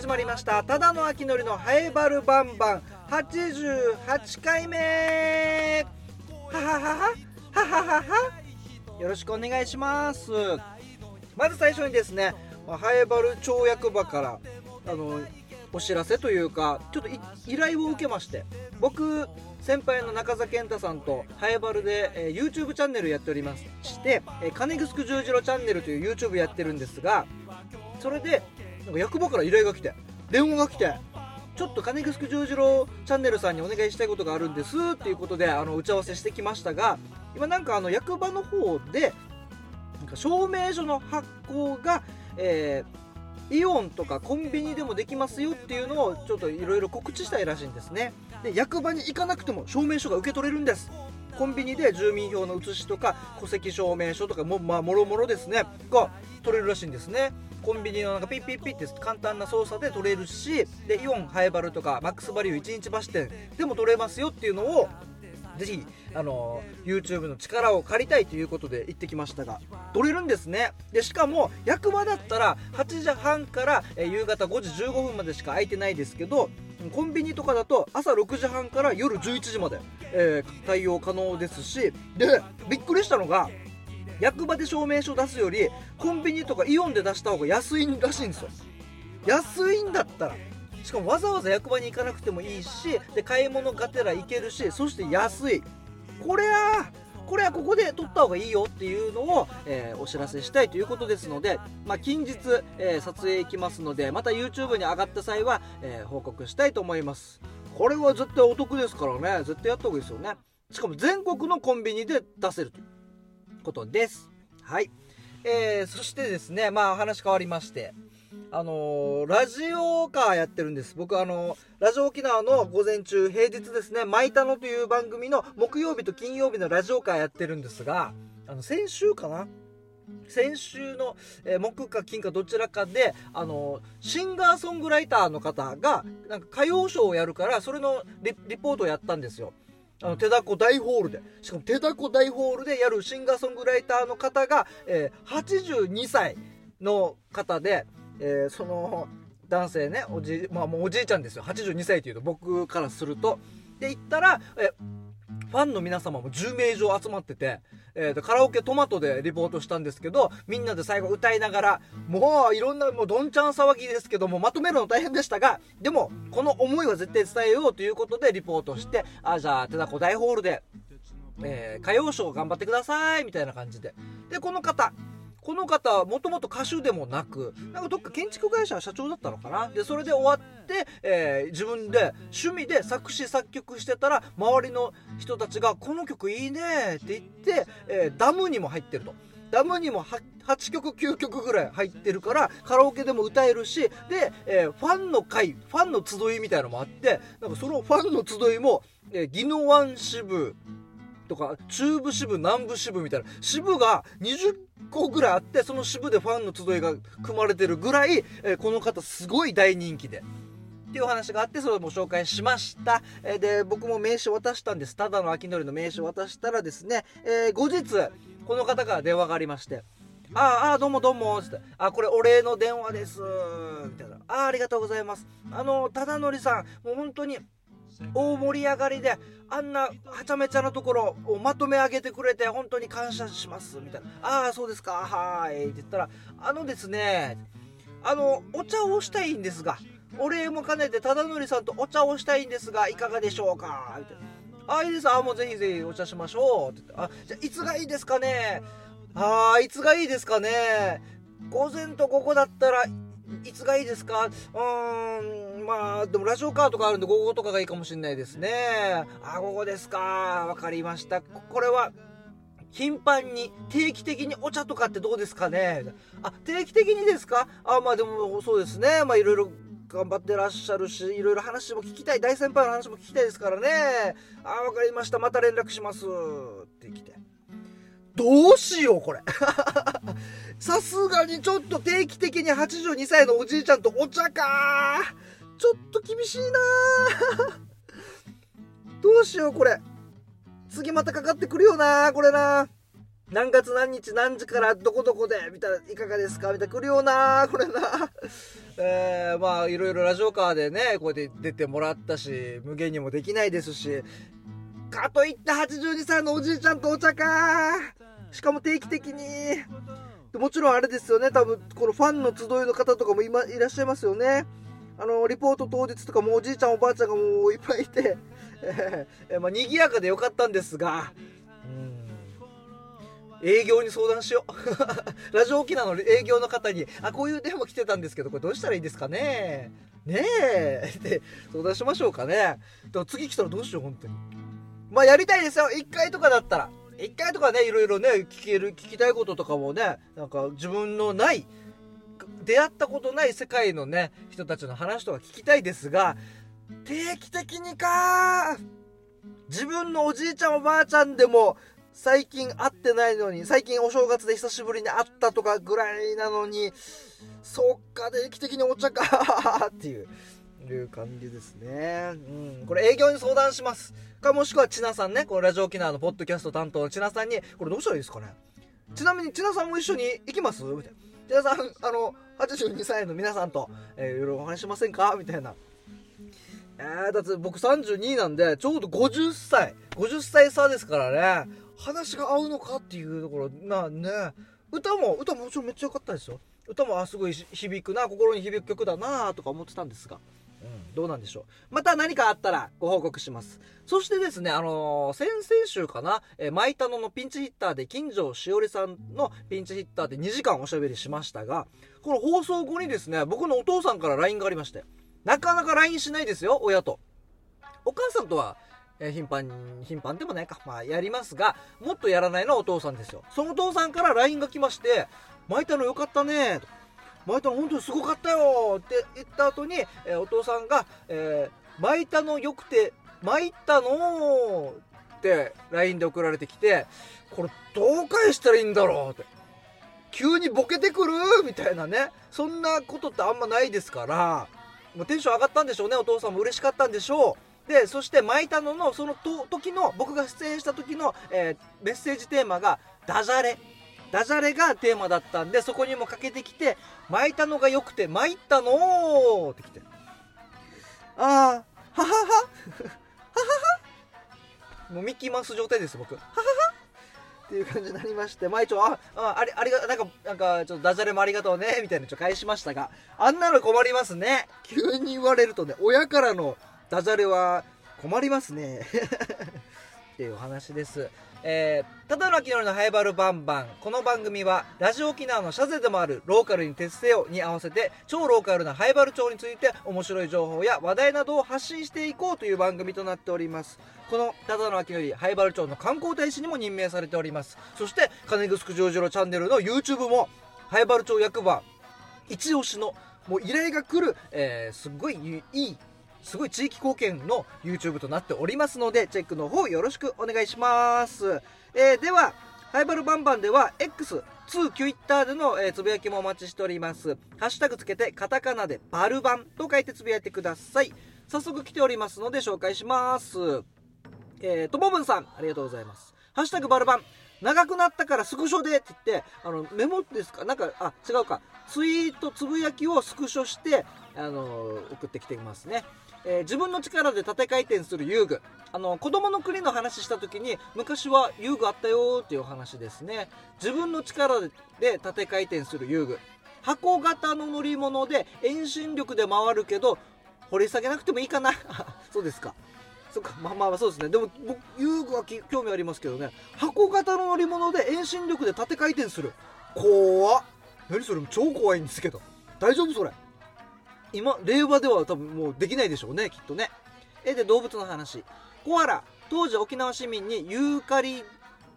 始まりました。ただの秋のりのハエバルバンバン。88回目。はははは。はははよろしくお願いします。まず最初にですねハエバル町役場からあのお知らせというかちょっと依頼を受けまして僕先輩の中澤健太さんとハエバルで、えー、YouTube チャンネルやっておりますして、えー、金城十字路チャンネルという YouTube やってるんですがそれでなんか役場から依頼が来て電話が来てちょっと金城十字路チャンネルさんにお願いしたいことがあるんですっていうことであの打ち合わせしてきましたが今なんかあの役場の方でなんか証明書の発行が、えーイオンとかコンビニでもできますよっていうのをちょっといろいろ告知したいらしいんですね。で役場に行かなくても証明書が受け取れるんです。コンビニで住民票の写しとか戸籍証明書とかもまあもろもろですね。が取れるらしいんですね。コンビニのなんかピッピッピッって簡単な操作で取れるしでイオンハエバルとかマックスバリュー1日橋店でも取れますよっていうのをぜひあの YouTube の力を借りたいということで行ってきましたが取れるんですね。でしかも役場だったら8時半から、夕方5時15分までしか空いてないですけどコンビニとかだと朝6時半から夜11時まで、えー、対応可能ですしでびっくりしたのが役場で証明書出すよりコンビニとかイオンで出した方が安いらしいんですよ。安いんだったら。しかもわざわざ役場に行かなくてもいいしで買い物がてら行けるしそして安い。これはこれはここで撮った方がいいよっていうのを、えー、お知らせしたいということですので、まあ、近日、えー、撮影行きますのでまた YouTube に上がった際は、えー、報告したいと思います。これは絶対お得ですからね。絶対やった方がいいですよね。しかも全国のコンビニで出せるとことですはいえー、そしてですねまあ話変わりましてあのー、ラジオカーやってるんです。僕あのー、ラジオ沖縄の午前中、平日ですね、マイタノという番組の木曜日と金曜日のラジオカーやってるんですが、あの、先週かな？先週の、えー、木か金かどちらかで、あのシンガーソングライターの方が、なんか歌謡ショーをやるから、それのリポートをやったんですよ。あの、手だこ大ホールで。しかも手だこ大ホールでやるシンガーソングライターの方が、えー、82歳の方で、えー、その男性ねおじ,、まあ、もうおじいちゃんですよ82歳というと僕からするとで行ったら、えファンの皆様も10名以上集まってて、えー、カラオケトマトでリポートしたんですけどみんなで最後歌いながらもういろんなもうどんちゃん騒ぎですけどもまとめるの大変でしたがでもこの思いは絶対伝えようということでリポートしてあじゃあ手だこ大ホールで、えー、歌謡ショー頑張ってくださいみたいな感じで。でこの方この方もともと歌手でもなくなんかどっか建築会社社長だったのかなでそれで終わって、えー、自分で趣味で作詞作曲してたら周りの人たちが「この曲いいね」って言って、えー、ダムにも入ってると。ダムにも 8, 曲9曲ぐらい入ってるからカラオケでも歌えるしで、えー、ファンの会ファンの集いみたいなのもあってなんかそのファンの集いも、えー、宜野湾支部とか中部支部南部支部みたいな支部が20個ぐらいあってその支部でファンの集いが組まれてるぐらい、えー、この方すごい大人気で。っていう話があってそれも紹介しました、えー、で僕も名刺渡したんですただの秋のりの名刺を渡したらですね、えー、後日この方から電話がありましてああ、どうもどうも、つって、あ、これお礼の電話です、みたいな。ああ、ありがとうございます。あの、ただのりさん、もう本当に、大盛り上がりであんなはちゃめちゃなところをまとめ上げてくれて本当に感謝しますみたいな「ああそうですかはい」って言ったら「あのですねあのお茶をしたいんですがお礼も兼ねて忠則さんとお茶をしたいんですがいかがでしょうか」みたいな。あ、いいです。あ、もうぜひぜひお茶しましょう。って言って、あ、じゃあいつがいいですかねああ、いつがいいですかね午前と午後だったらいつがいいですか？うーん、まあ、でもラジオカーとかあるんで午後とかがいいかもしれないですね。あ、午後ですか。わかりました。これは、頻繁に定期的にお茶とかってどうですかね？あ、定期的にですか？あ、まあでもそうですね。まあいろいろ頑張ってらっしゃるし、いろいろ話も聞きたい。大先輩の話も聞きたいですからね。あ、わかりました。また連絡します。って来て。どうしよう、これ。さすがにちょっと定期的に82歳のおじいちゃんとお茶か。ちょっと厳しいな。どうしよう、これ。次またかかってくるよなこれな。何月何日何時からどこどこでみたいないかがですか？みたいな来るよなこれな。えー、まあいろいろラジオカーでねこうやって出てもらったし無限にもできないですし。かといって82歳のおじいちゃんとお茶か。しかも定期的に。もちろんあれですよね。多分このファンの集いの方とかも今いらっしゃいますよね。あのリポート当日とかもおじいちゃんおばあちゃんがもういっぱいいて、えーまあ、賑やかでよかったんですが。営業に相談しよう。ラジオ沖縄の営業の方に「あこういう電話来てたんですけどこれどうしたらいいですかね?ねえ」って相談しましょうかね。でも次来たらどうしよう本当に。まあやりたいですよ。1回とかだったら。1回とかねいろいろね聞ける聞きたいこととかもねなんか自分のない出会ったことない世界のね人たちの話とか聞きたいですが定期的にか自分のおじいちゃんおばあちゃんでも最近会ってないのに、最近お正月で久しぶりに会ったとかぐらいなのに、そっか、定期的にお茶かっていう。いう感じですね。うん。これ営業に相談します。か、もしくはちなさんね、このラジオ沖縄のポッドキャスト担当のちなさんに、これどうしたらいいですかねちなみにちなさんも一緒に行きます？みたいな。ちなさん、あの、82歳の皆さんと、えー、いろいろお話しませんか？みたいな。えー、だって僕32なんで、ちょうど50歳、50歳差ですからね。話が合うのかっていうところなね歌も歌ももちろんめっちゃ良かったですよ歌もあすごい響くな心に響く曲だなとか思ってたんですがうん、どうなんでしょう。また何かあったらご報告します。そしてですね、あのー、先々週かな、えー、マイタノのピンチヒッターで、金城しおりさんのピンチヒッターで2時間おしゃべりしましたが、この放送後にですね、僕のお父さんから LINE がありまして、なかなか LINE しないですよ、親と。お母さんとはえ頻繁、頻繁でもないか、まあやりますが、もっとやらないのはお父さんですよ。そのお父さんから LINE が来まして、巻いたのよかったね、と。巻いたの本当にすごかったよって言った後に、えー、お父さんが、えー、巻いたのよくて、巻いたのって LINE で送られてきて、これどう返したらいいんだろう？って。急にボケてくる？みたいなね。そんなことってあんまないですから、もうテンション上がったんでしょうね。お父さんも嬉しかったんでしょう。でそして巻いたののその時の僕が出演した時の、えー、メッセージテーマがダジャレダジャレがテーマだったんでそこにもかけてきて巻いたのが良くて巻いたのってきて。ああははは。ははは。もうミッキーマウス状態です僕。ははは。っていう感じになりまして、まあ一応、あ、あ、あり、ありが、なんか、なんか、ちょっとダジャレもありがとうね、みたいなちょ返しましたが、あんなの困りますね。急に言われるとね、親からのダジャレは困りますね。っていうお話です。えー、ただの昨日のハイバルバンバン。この番組は、ラジオ沖縄のシャゼでもあるローカルに徹せよに合わせて、超ローカルなハイバル町について面白い情報や話題などを発信していこうという番組となっております。このただの秋のりハイバル町の観光大使にも任命されております。そして、金城城次郎チャンネルの YouTube も、ハイバル町役場一押しのもう依頼が来る、えー、すっごいいいすごい地域貢献の YouTube となっておりますので、チェックの方よろしくお願いします。えー、では、ハイバルバンバンでは X、2 Twitter での、え、つぶやきもお待ちしております。ハッシュタグつけてカタカナでバルバンと書いてつぶやいてください。早速来ておりますので紹介します。えー、ともぶんさん、ありがとうございます。ハッシュタグバルバン。長くなったからスクショでって言って、あの、メモですか？なんか、あ、違うか。ツイート、つぶやきをスクショして、あの送ってきていますね。えー、自分の力で縦回転する遊具。あの子供の国の話した時に昔は遊具あったよっていう話ですね。自分の力で縦回転する遊具。箱型の乗り物で遠心力で回るけど掘り下げなくてもいいかな。そうですか。そっか。まあまあそうですね。でも僕遊具は興味ありますけどね。箱型の乗り物で遠心力で縦回転する怖っ何それ超怖いんですけど大丈夫それ今令和では多分もうできないでしょうねきっとね。えで動物の話。コアラ当時沖縄市民にユーカリ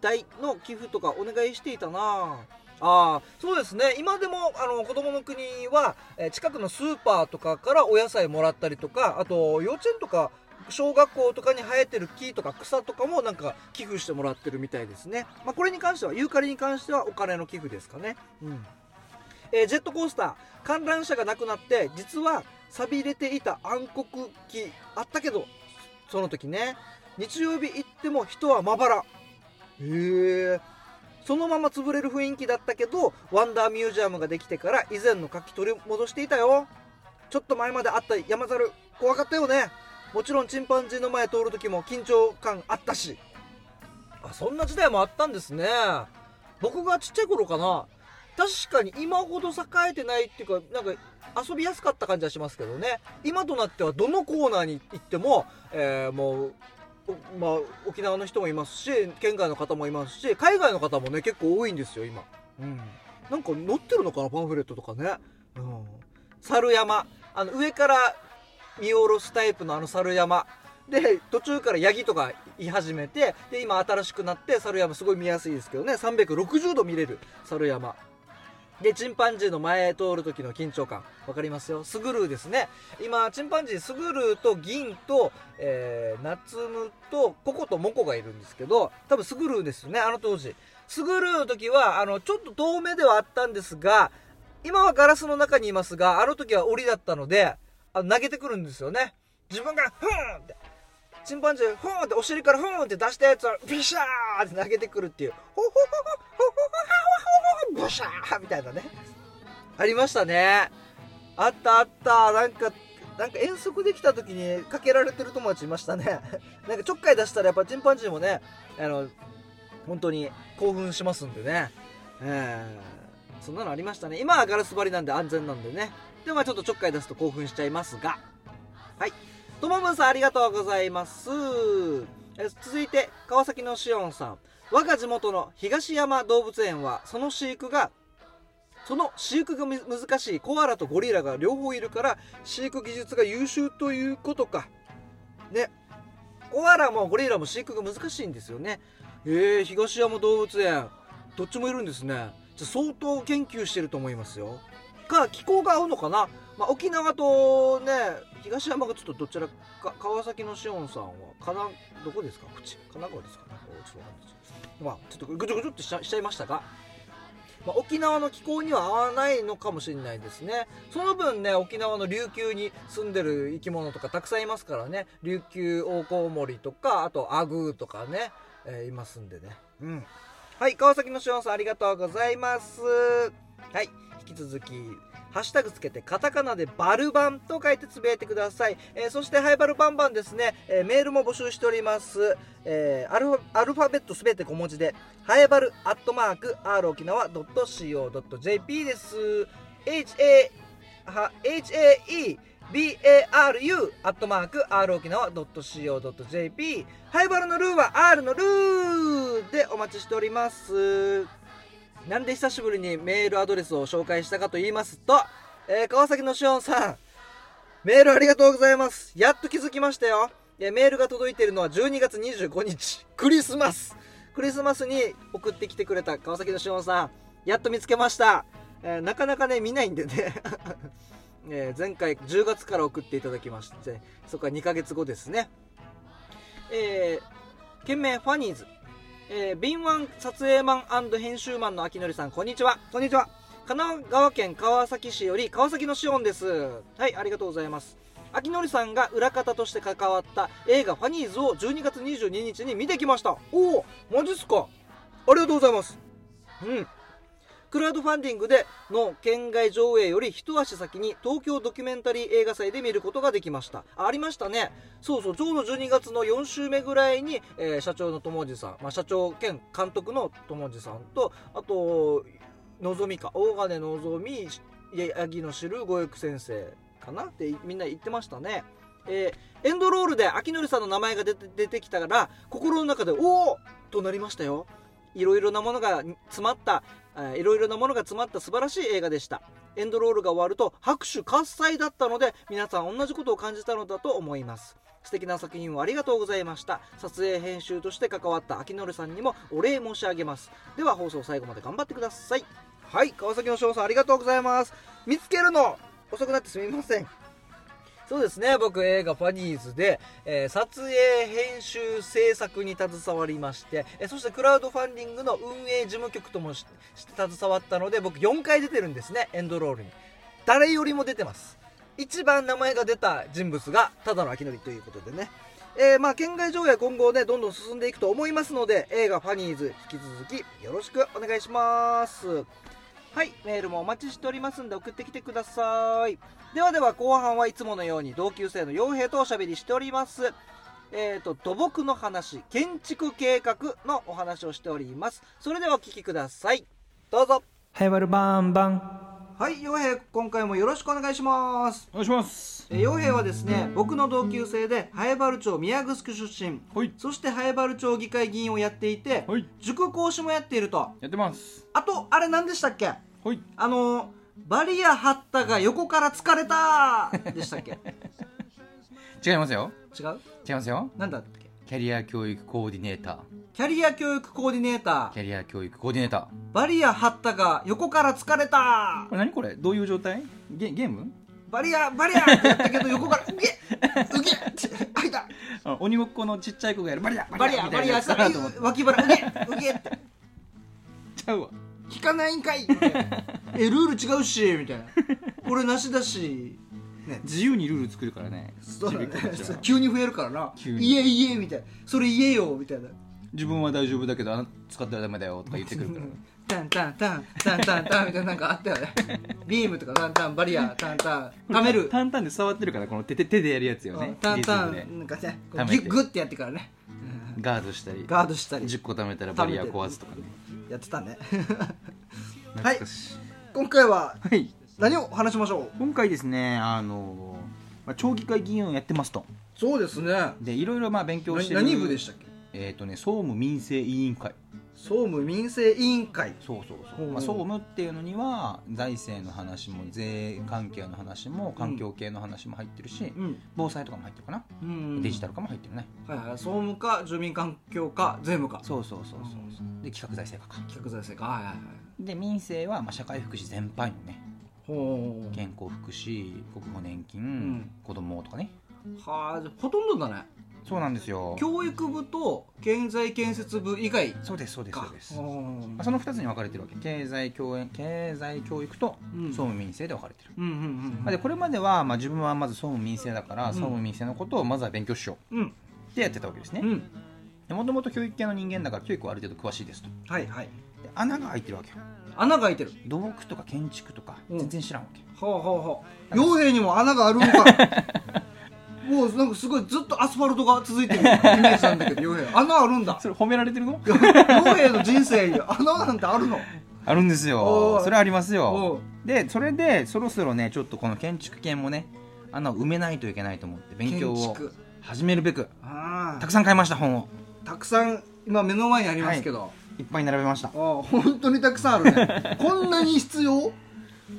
代の寄付とかお願いしていたな。あそうですね。今でもあの子供の国は、え近くのスーパーとかからお野菜もらったりとかあと幼稚園とか小学校とかに生えてる木とか草とかもなんか寄付してもらってるみたいですね、まあ、これに関してはユーカリに関してはお金の寄付ですかね。うん。えー、ジェットコースター。観覧車がなくなって実は錆びれていた暗黒期あったけどその時ね。日曜日行っても人はまばら。へえそのまま潰れる雰囲気だったけどワンダーミュージアムができてから以前の活気取り戻していたよ。ちょっと前まであった山猿。怖かったよね。もちろんチンパンジーの前通る時も緊張感あったし。あそんな時代もあったんですね。僕がちっちゃい頃かな。確かに今ほど栄えてないっていうかなんか遊びやすかった感じはしますけどね。今となってはどのコーナーに行っても、えー、もうまあ、沖縄の人もいますし県外の方もいますし海外の方もね結構多いんですよ今、うん、なんか載ってるのかなパンフレットとかね、うん、猿山。あの上から見下ろすタイプのあの猿山。で途中からヤギとか言い始めてで今新しくなって猿山すごい見やすいですけどね。360度見れる猿山。で、チンパンジーの前通る時の緊張感、わかりますよ？スグルーですね。今、チンパンジー、スグルーと銀と、えー、ツムと、ココとモコがいるんですけど、多分スグルーですよね、あの当時。スグルーの時は、あの、ちょっと遠目ではあったんですが、今はガラスの中にいますが、あの時は檻だったので、あの投げてくるんですよね。自分から、ふーんって。チンパンジー、ふーんって、お尻からふーんって出したやつを、ビシャーって投げてくるっていう、ほほほほ、ほほほほほほブシャーみたいなね。ありましたね。あったあった。なんかなんか遠足できた時にかけられてる友達いましたね。なんかちょっかい出したらやっぱチンパンジーもねあの本当に興奮しますんでね。えー、そんなのありましたね。今はガラス張りなんで安全なんでね。でもちょっとちょっかい出すと興奮しちゃいますが。はい。ともぶんさんありがとうございます。え続いて川崎のしおんさん。我が地元の東山動物園はその飼育がその飼育が難しいコアラとゴリラが両方いるから飼育技術が優秀ということか。ね。コアラもゴリラも飼育が難しいんですよね。えー、東山動物園。どっちもいるんですね。じゃ相当研究してると思いますよ。か気候が合うのかな、まあ、沖縄とね東山がちょっとどちらか川崎のしおんさんはかなどこですか？口神奈川ですかね？ちょっとわかんです。まあちょっとぐちょぐちょってしちゃしちゃいましたがまあ、沖縄の気候には合わないのかもしれないですね。その分ね沖縄の琉球に住んでる生き物とかたくさんいますからね。琉球オオコウモリとかあとアグーとかね、えー、いますんでね。うん。はい川崎のしおんさんありがとうございます。はい引き続きハッシュタグつけてカタカナでバルバンと書いてつぶやいてください。えー、そしてハイバルバンバンですね、えー、メールも募集しております。えー、アルファアルファベットすべて小文字で、ハイバルアットマーク r 沖縄 .co.jp です。ha、hae baru アットマーク r 沖縄 .co.jp ハイバルのルーは R のルーでお待ちしております。なんで久しぶりにメールアドレスを紹介したかと言いますと、えー、川崎のしおんさん、メールありがとうございます。やっと気づきましたよ。メールが届いているのは12月25日、クリスマス。クリスマスに送ってきてくれた川崎のしおんさん、やっと見つけました。えー、なかなかね、見ないんでね。え、前回10月から送っていただきまして、そこから2ヶ月後ですね。えー、件名ファニーズ。えー、敏腕撮影マン編集マンの秋典さん、こんにちは。こんにちは。神奈川県川崎市より川崎のしおんです。はい、ありがとうございます。秋典さんが裏方として関わった映画ファニーズを12月22日に見てきました。おお、マジっすか。ありがとうございます。うん。クラウドファンディングでの県外上映より一足先に東京ドキュメンタリー映画祭で見ることができました。ありましたね。そうそうちょうど12月の4週目ぐらいに、えー、社長の友次さん、まあ、社長兼監督の友次さんとあとのぞみか。大金のぞみ八木の知る五育先生かな？ってみんな言ってましたね。えー、エンドロールで秋典さんの名前が出て出てきたから心の中でおおとなりましたよ。いろいろなものが詰まったいろいろなものが詰まった素晴らしい映画でした。エンドロールが終わると拍手喝采だったので皆さん同じことを感じたのだと思います。素敵な作品をありがとうございました。撮影編集として関わった秋典さんにもお礼申し上げます。では放送最後まで頑張ってください。はい川崎の翔さんありがとうございます。見つけるの遅くなってすみません。そうですね。僕映画「ファニーズで」えー、撮影編集制作に携わりまして、えー、そしてクラウドファンディングの運営事務局ともして携わったので僕4回出てるんですね。エンドロールに。誰よりも出てます。一番名前が出た人物がただの明則ということでね。えーまあ県外上映今後ねどんどん進んでいくと思いますので映画「ファニーズ」引き続きよろしくお願いします。はいメールもお待ちしておりますんで送ってきてください。ではでは後半はいつものように同級生の傭兵とおしゃべりしております。えーと土木の話建築計画のお話をしております。それではお聞きください。どうぞ。はいバルバンバン。はい傭兵今回もよろしくお願いします。お願いします。えー傭兵はですね僕の同級生で南原町宮城出身。はい。そして南原町議会議員をやっていて、はい。塾講師もやっていると。やってます。あとあれ何でしたっけ？はい。あのーバリア張ったが横から疲れたでしたっけ？違いますよ。違う？違いますよ。なんだっけ？キャリア教育コーディネーターキャリア教育コーディネーター。キャリア教育コーディネーター。バリア張ったが横から疲れた。これ何これ？どういう状態？ゲゲーム？バリアバリアってやったけど横からうげうげって開いた。あ鬼ごっこのちっちゃい子がやるバリアバリアバリアかなと思って。脇腹うげうげって。ちゃうわ。引かないんかいみたいなえルール違うしみたいな。これなしだしね。自由にルール作るからね。そうだね。ちびっ子たちは急に増えるからな。急に。言え言えみたいな。それ言えよみたいな自分は大丈夫だけど使ったらダメだよとか言ってくるから。タンタンタンタンタンタンみたいななんかあったよねビームとかタンタンバリアタンタン貯めるタンタンで触ってるからこの手手手でやるやつよねタンタンなんかねこうギュッグッてやってからねガードしたりガードしたり10個貯めたらバリア壊すとかねやってたね懐かしい今回は何を話しましょう今回ですねあの、まあ、町議会議員をやってますとそうですねでいろいろまあ勉強してる何部でしたっけえっ、とね総務民生委員会。総務民生委員会。そうそうそう、まあ、総務っていうのには財政の話も税関係の話も環境系の話も入ってるし、うん。防災とかも入ってるかな、うん。デジタル化も入ってるね。はいはい。総務課住民環境課税務課そうそうそうそうそう。で企画財政課か。企画財政課はいはいはい。で民生はまあ社会福祉全般よね。健康福祉国保年金、ん。子供とかね。はあじゃあほとんどだねそうなんですよ。教育部と経済建設部以外そうですそうですそうです、その2つに分かれてるわけ。経済教育経済教育とうん。総務民生で分かれてる、うんうんまあ、でこれまでは、まあ、自分はまず総務民生だから、ん。総務民生のことをまずは勉強しよう。うん。ってやってたわけですね。うん。もともと教育系の人間だから教育はある程度詳しいですと。はいはい。で穴が開いてるわけよ。穴が開いてる。土木とか建築とかうん。全然知らんわけ、はあはあはあ。傭兵にも穴があるんか もうなんかすごいずっとアスファルトが続いてるイメージなんだけど傭兵穴あるんだ。それ褒められてるの？傭兵の人生に穴なんてあるの？あるんですおよいそれありますおようでそれでそろそろねちょっとこの建築系もね穴を埋めないといけないと思って勉強を始めるべくあたくさん買いました本を。あたくさん今目の前にありますけど、い。っぱい並べました。本当にたくさんあるね。こんなに必要？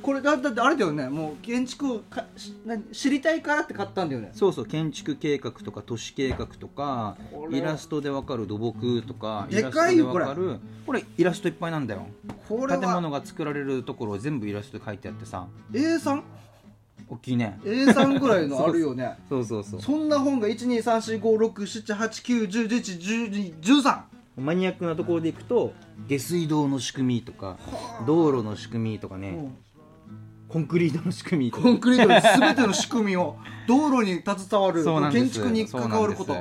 これだだってあれだよね。もう建築をかしな知りたいからって買ったんだよね。そうそう建築計画とか都市計画とかこれ。イラストでわかる土木とかイでラストでかいよわかるこれ。イラストいっぱいなんだよ。これ建物はが作られるところを全部イラストで書いてあってさ。A3?A3 大きいね。ぐらいのあるよね。そうそうそう。そんな本が12345678910111213マニアックなところでいくと下水道の仕組みとか道路の仕組みとかね、コンクリートの仕組み。コンクリートの全ての仕組みを道路に携わる建築に関わること。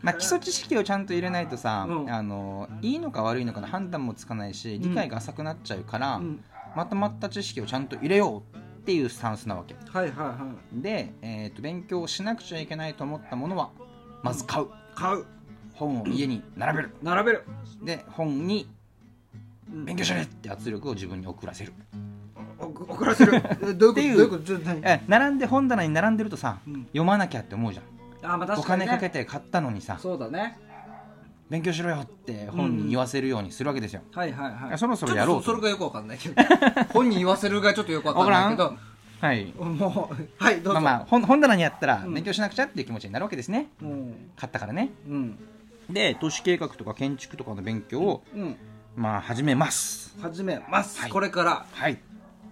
まあ、基礎知識をちゃんと入れないとさ、うん。あのいいのか悪いのかの判断もつかないし理解が浅くなっちゃうから、うん。まとまった知識をちゃんと入れようっていうスタンスなわけ。はいはいはで、えー、と勉強しなくちゃいけないと思ったものはまず買う。い買う。本を家に並べる。並べる。で本にうん。勉強しろって圧力を自分に送らせるお送らせる。え どういうこと？え並んで本棚に並んでるとさ、うん。読まなきゃって思うじゃん。あまあお確かに、ね、金かけて買ったのにさそうだね。勉強しろよって本に言わせるようにするわけですよ、はいはいはい。そろそろやろうと。ちょっとそれがよくわかんないけど。本に言わせるがちょっとよくわかんないけど。はい。もうはいどうぞ、まあまあ本本棚にあったらうん。勉強しなくちゃっていう気持ちになるわけですね、うん。買ったからね。うん。で都市計画とか建築とかの勉強を、うん。まあ始めます。始めます、はい。これから。はい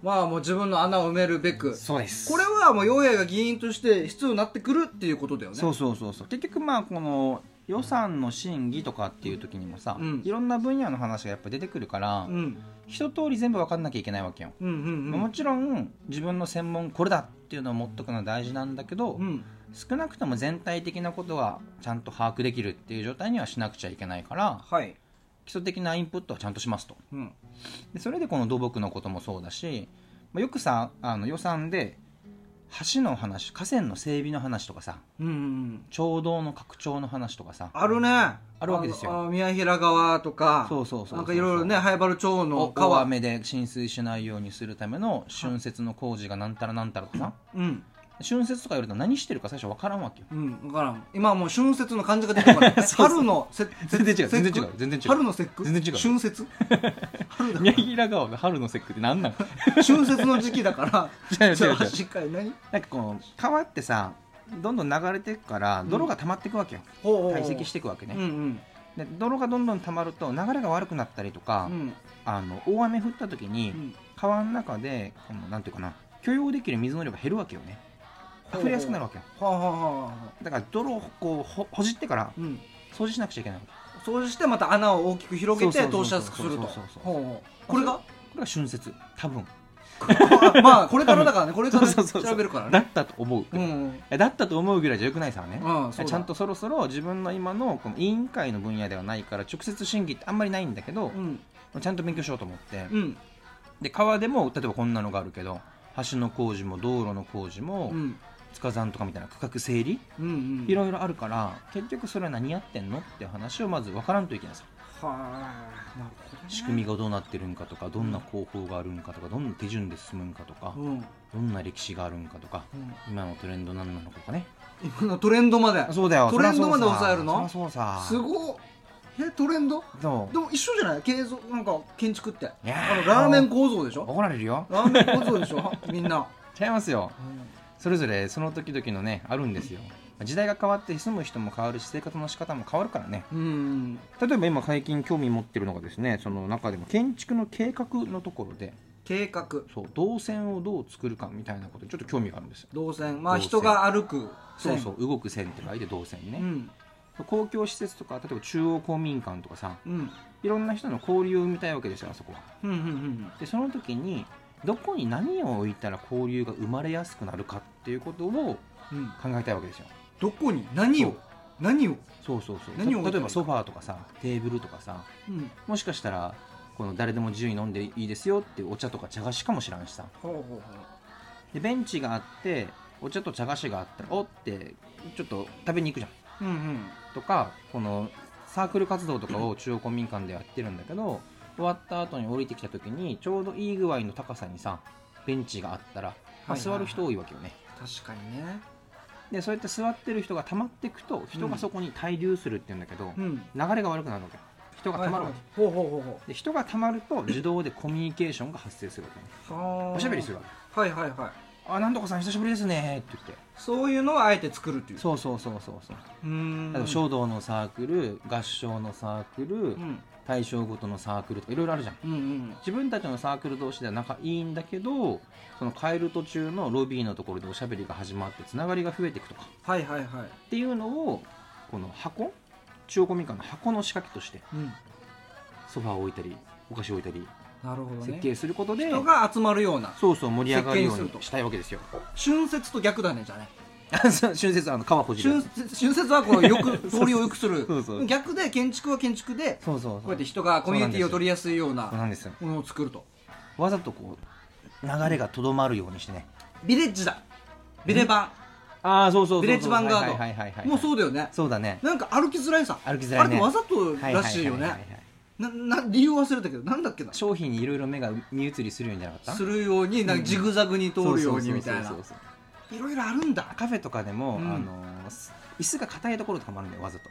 まあもう自分の穴を埋めるべく。そうです。これはもう陽平が議員として必要になってくるっていうことだよね。そうそうそうそう。結局まあこの予算の審議とかっていう時にもさ、うん。いろんな分野の話がやっぱ出てくるから、うん。一通り全部分かんなきゃいけないわけよ、うんうんうん。もちろん自分の専門これだっていうのを持っとくのは大事なんだけど、うん。少なくとも全体的なことはちゃんと把握できるっていう状態にはしなくちゃいけないからはい。基礎的なインプットはちゃんとしますと。うんでそれでこの土木のこともそうだし、まあよくさあの予算で橋の話河川の整備の話とかさうんうん町道の拡張の話とかさあるね。あるわけですよ。あ宮平川とかそうそうそうそうなんかいろいろね灰原町のお大川雨で浸水しないようにするための春節の工事がなんたらなんたらとかさうん春節とか言われたら何してるか最初分からんわけよ。うん分からん。今はもう春節の漢字が出てこない。そうそう。春のせ全然違う全然違う全然違う。春の節句？全然違う。春節？春だ。宮平川が春の節句って何なん 春節の時期だから。違う違う違う。しっかり何？なんかこの川ってさどんどん流れていくから泥が溜まっていくわけよ、ほうほうほう。堆積していくわけね、うんうん。で泥がどんどん溜まると流れが悪くなったりとか、うん。あの大雨降った時に、うん。川の中でこのなんていうかな許容できる水の量が減るわけよね溢れやすくなるわけ。よはあはあはあはあ。だから泥をこうほほじってからうん。掃除しなくちゃいけないわけ。掃除してまた穴を大きく広げてそうそうそう通しやすくすると。そうそうそうほうほう。これが？これが春節多分。あまあこれからだからね。これから そうそうそう調べるからね。だったと思う、うんだったと思うぐらいじゃよくないさね、うんそうだ。ちゃんとそろそろ自分の今のこの委員会の分野ではないから直接審議ってあんまりないんだけどう、ん。ちゃんと勉強しようと思って、うん。で川でも例えばこんなのがあるけど橋の工事も道路の工事も、うん塚山とかみたいな区画整理？うんうん。いろいろあるから結局それは何やってんの？って話をまず分からんといけないさ。はあ。ね仕組みがどうなってるんかとかどんな方法があるんかとかどんな手順で進むんかとかうん。うんどんな歴史があるんかとか今のトレンド何なのかとかね。今のトレンドまで？そうだよ。トレンドまで抑えるの？そうさ。すごっ。えトレンド？でも一緒じゃない？建造なんか建築って。あのラーメン構造でしょ？怒られるよ。ラーメン構造でしょ？みんな。違いますよそれぞれその時々のねあるんですよ。時代が変わって住む人も変わるし生活の仕方も変わるからね。うん。例えば今最近興味持ってるのがですねその中でも建築の計画のところで計画。そう動線をどう作るかみたいなことにちょっと興味があるんですよ。動線。まあ人が歩くそう線そう動く線って書いて動線ね、うん。公共施設とか例えば中央公民館とかさうん。いろんな人の交流を生みたいわけですよあそこは。うんうんうん。でその時にどこに何を置いたら交流が生まれやすくなるかっていうことをうん。考えたいわけですよ。どこに？何を？何を？そうそうそう。何を例えばソファーとかさテーブルとかさうん。もしかしたらこの誰でも自由に飲んでいいですよっていうお茶とか茶菓子かもしらんしさ。ほうほうほでベンチがあってお茶と茶菓子があったらおってちょっと食べに行くじゃん。ううんうん。とかこのサークル活動とかを中央公民館でやってるんだけど終わった後に降りてきた時にちょうどいい具合の高さにさベンチがあったら、まあ、はいはい。はい座る人多いわけよね。確かにね。でそうやって座ってる人が溜まっていくと人がそこに滞留するっていうんだけど、うん。流れが悪くなるわけ。よ人が溜まるわけ、はいはい。ほうほうほうほで人が溜まると自動でコミュニケーションが発生するわけねおしゃべりするわけ。はいはいはい。あなんとかさん久しぶりですねって言って。そういうのをあえて作るっていう。そうそうそうそうそう。うーん。書道のサークル合唱のサークル、うん対象ごとのサークルとかいろいろあるじゃん。うんうん自分たちのサークル同士では仲いいんだけどその帰る途中のロビーのところでおしゃべりが始まってつながりが増えていくとか。はいはいはい。っていうのをこの箱中央公民館の箱の仕掛けとしてうん。ソファーを置いたりお菓子を置いたりなるほどね。設計することで、人が集まるようなそうそう盛り上がるようにしたいわけですよ。春節と逆だねじゃあね春節はあの川ほじる。春節はこうよく通りをよくする。そうそう。逆で建築は建築でそうそうそう。こうやって人がコミュニティを取りやすいようなものを作ると。わざとこう流れがとどまるようにしてね。ビレッジだ。ビレバああそうそうそうそう。ビレッジヴァンガードもうそうだよね。そうだね。なんか歩きづらいさ。歩きづらいね。あれわざとらしいよね。なな理由忘れたけどなんだっけな。商品にいろいろ目が見移りするようにじゃなかった？するようになんかジグザグに通るようにみたいな。そうそうそうそういろいろあるんだ。カフェとかでも、うん。あのす椅子が硬いところとかもあるんだよわざと。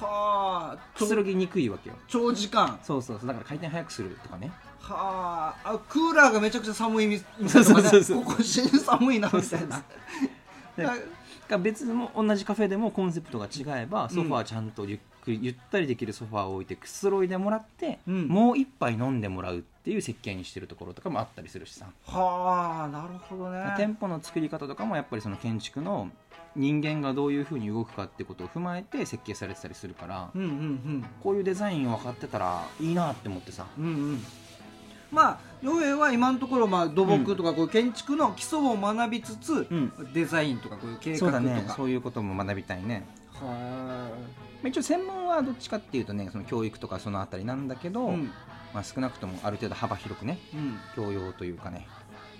はあくつろぎにくいわけよ。長時間。そうそうそうだから回転早くするとかね。はああクーラーがめちゃくちゃ寒いみみそうそうそうそう。ここ死に寒いなみたいな。でだが別も同じカフェでもコンセプトが違えばソファーちゃんとゆっゆったりできるソファーを置いてくつろいでもらって、うん。もう一杯飲んでもらうっていう設計にしてるところとかもあったりするしさ、はあなるほどね。店舗の作り方とかもやっぱりその建築の人間がどういうふうに動くかってことを踏まえて設計されてたりするから、うんうんこういうデザイン分かってたらいいなって思ってさ。うんうん。うんまあ洋平は今のところまあ土木とかこう建築の基礎を学びつつ、うん。デザインとかこういう計画とか。そうだね。そういうことも学びたいねあ一応専門はどっちかっていうとねその教育とかそのあたりなんだけど、いうん。まあ、少なくともある程度幅広くねうん。教養というかね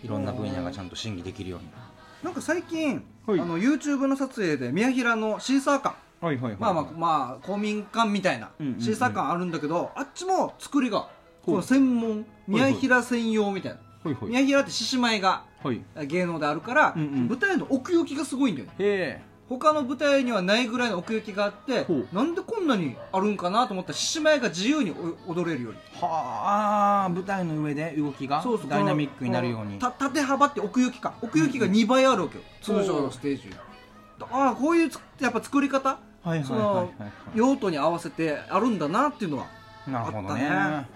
いろんな分野がちゃんと審議できるように。なんか最近、はい。あの YouTube の撮影で宮平のシーサー館。はいはいはい。まあまあまあ公民館みたいなうんうんうん。シーサー館あるんだけど、あっちも作りがこの専門宮平専用みたいな、はいはい。宮平って獅子舞がはい。芸能であるから、舞台の奥行きがすごいんだよね。へ他の舞台にはないぐらいの奥行きがあってなんでこんなにあるんかなと思ったら獅子舞が自由にお踊れるように。えはあ舞台の上で動きがそうそう。ダイナミックになるように。た縦幅って奥行きか。奥行きが2倍あるわけよ、う。ん通常のステージああこういうつやっぱ作り方？用途に合わせてあるんだなっていうのはあった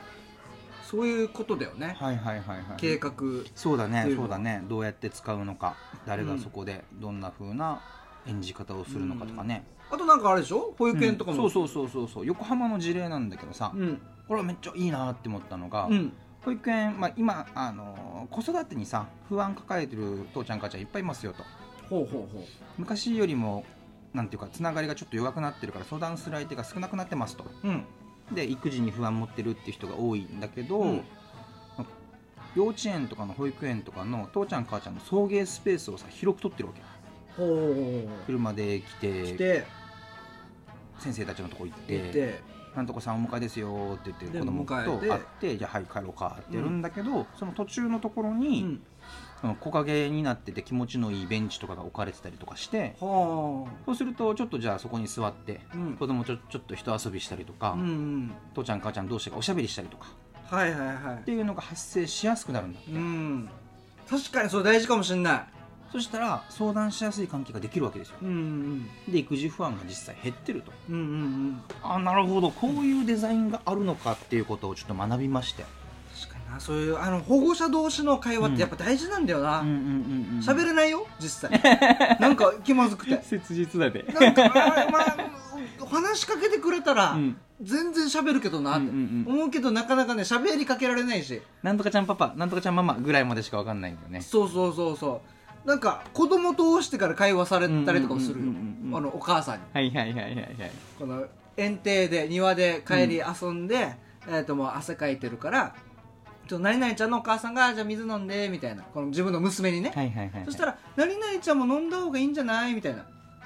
そういうことだよね、はいはいはいはい。計画。そうだねそうだね。どうやって使うのか。誰がそこでどんな風な演じ方をするのかとかね、あとなんかあれでしょ？保育園とかも、うん。そうそうそうそうそう。横浜の事例なんだけどさ、うん。これはめっちゃいいなって思ったのが、うん。保育園、まあ、今あの子育てにさ不安抱えてる父ちゃん母ちゃんいっぱいいますよと。ほうほうほ昔よりもなんていうかつながりがちょっと弱くなってるから相談する相手が少なくなってますと。で育児に不安持ってるっていう人が多いんだけど、うん。幼稚園とかの保育園とかの父ちゃん母ちゃんの送迎スペースをさ広く取ってるわけ車で来うて。先生たちのとこ行ってなんとかさんお迎えですよって言ってで子供と会ってじゃあはい帰ろうかってやるんだけど、その途中のところうに、木陰になってて気持ちのいいベンチとかが置かれてたりとかしてはそうするとちょっとじゃあそこに座ってあうん。子供ちょちょっと人遊びしたりとか、父ちゃん母ちゃん同士がおしゃべりしたりとかはいはいはっていうのが発生しやすくなるんだいうん。確かにそれ大事かもしれないそしたら相談しやすい関係ができるわけですよ。うんうんで育児不安が実際減ってると。うんうんうん。あなるほど。こういうデザインがあるのかっていうことをちょっと学びまして。確かにな。そういうあの保護者同士の会話ってやっぱ大事なんだよな。うんうんうんうん。喋、れないよ？実際。なんか気まずくて。切実だでなんかあまあ話しかけてくれたら、うん。全然喋るけどなって。思うけどなかなかね喋りかけられないし。なんとかちゃんパパなんとかちゃんママぐらいまでしかわかんないんだよね。そうそうそうそうなんか子供通してから会話されたりとかもするよ。あのお母さんに。はいはいはいはいはい。この園庭で庭で帰り遊んで、えー、ともう汗かいてるからちょっと何々ちゃんのお母さんがじゃあ水飲んでみたいな。この自分の娘にね、はいはいはいはい。そしたら何々ちゃんも飲んだ方がいいんじゃない？みたいな。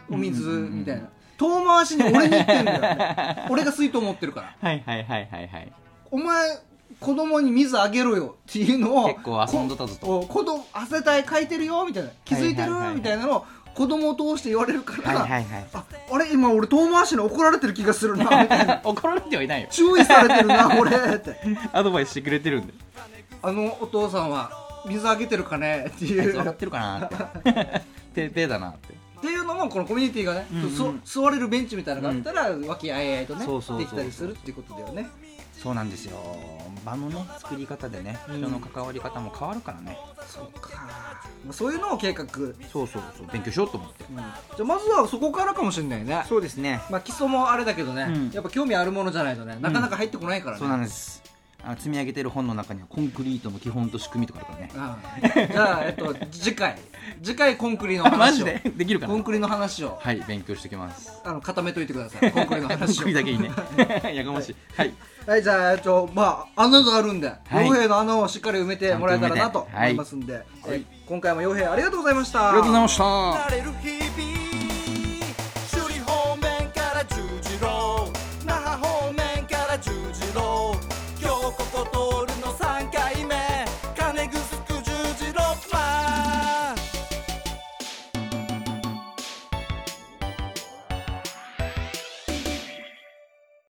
お水みたいな。遠回しに俺に言ってんだよね。俺が水筒持ってるから。はいはいはいはいはい。お前子供に水あげろよっていうのを結構遊んどったぞと。お子供汗たいかいてるよみたいな気づいてるみたいなのを子供を通して言われるから、はいはいはいああれ今俺遠回しに怒られてる気がするなみたいな。怒られてはいないよ。注意されてるな 俺って。アドバイスしてくれてるんで。あのお父さんは水あげてるかねっていう。つ分かっってるかなって。ててだなって。ていうのもこのコミュニティがね、うんうん。そ座れるベンチみたいなのがあったら、和気あいあいとねできたりするっていうことだよねそうなんですよ。場のね作り方でねうん。人の関わり方も変わるからね、そうか。まあそういうのを計画、うん、じそうそうそう。勉強しようと思って。ゃあまずはそこからかもしれないね。そうですね。まあ基礎もあれだけどね、うん。やっぱ興味あるものじゃないとねなかなか入ってこないからね、そうなんですあの積み上げてる本の中にはコンクリートの基本と仕組みとかあるからね。うんじゃあ、えっと、次回。次回コンクリの話を。マジで？できるかな？コンクリの話を。はい勉強してきます。あの固めといてください。コンクリのコン話をクリだけにね。やかましい。はい。はいじゃあえっとまあ穴があるんではい。傭兵の穴をしっかり埋めてもらえたらなと思いますんで、え今回も傭兵ありがとうございました。ありがとうございました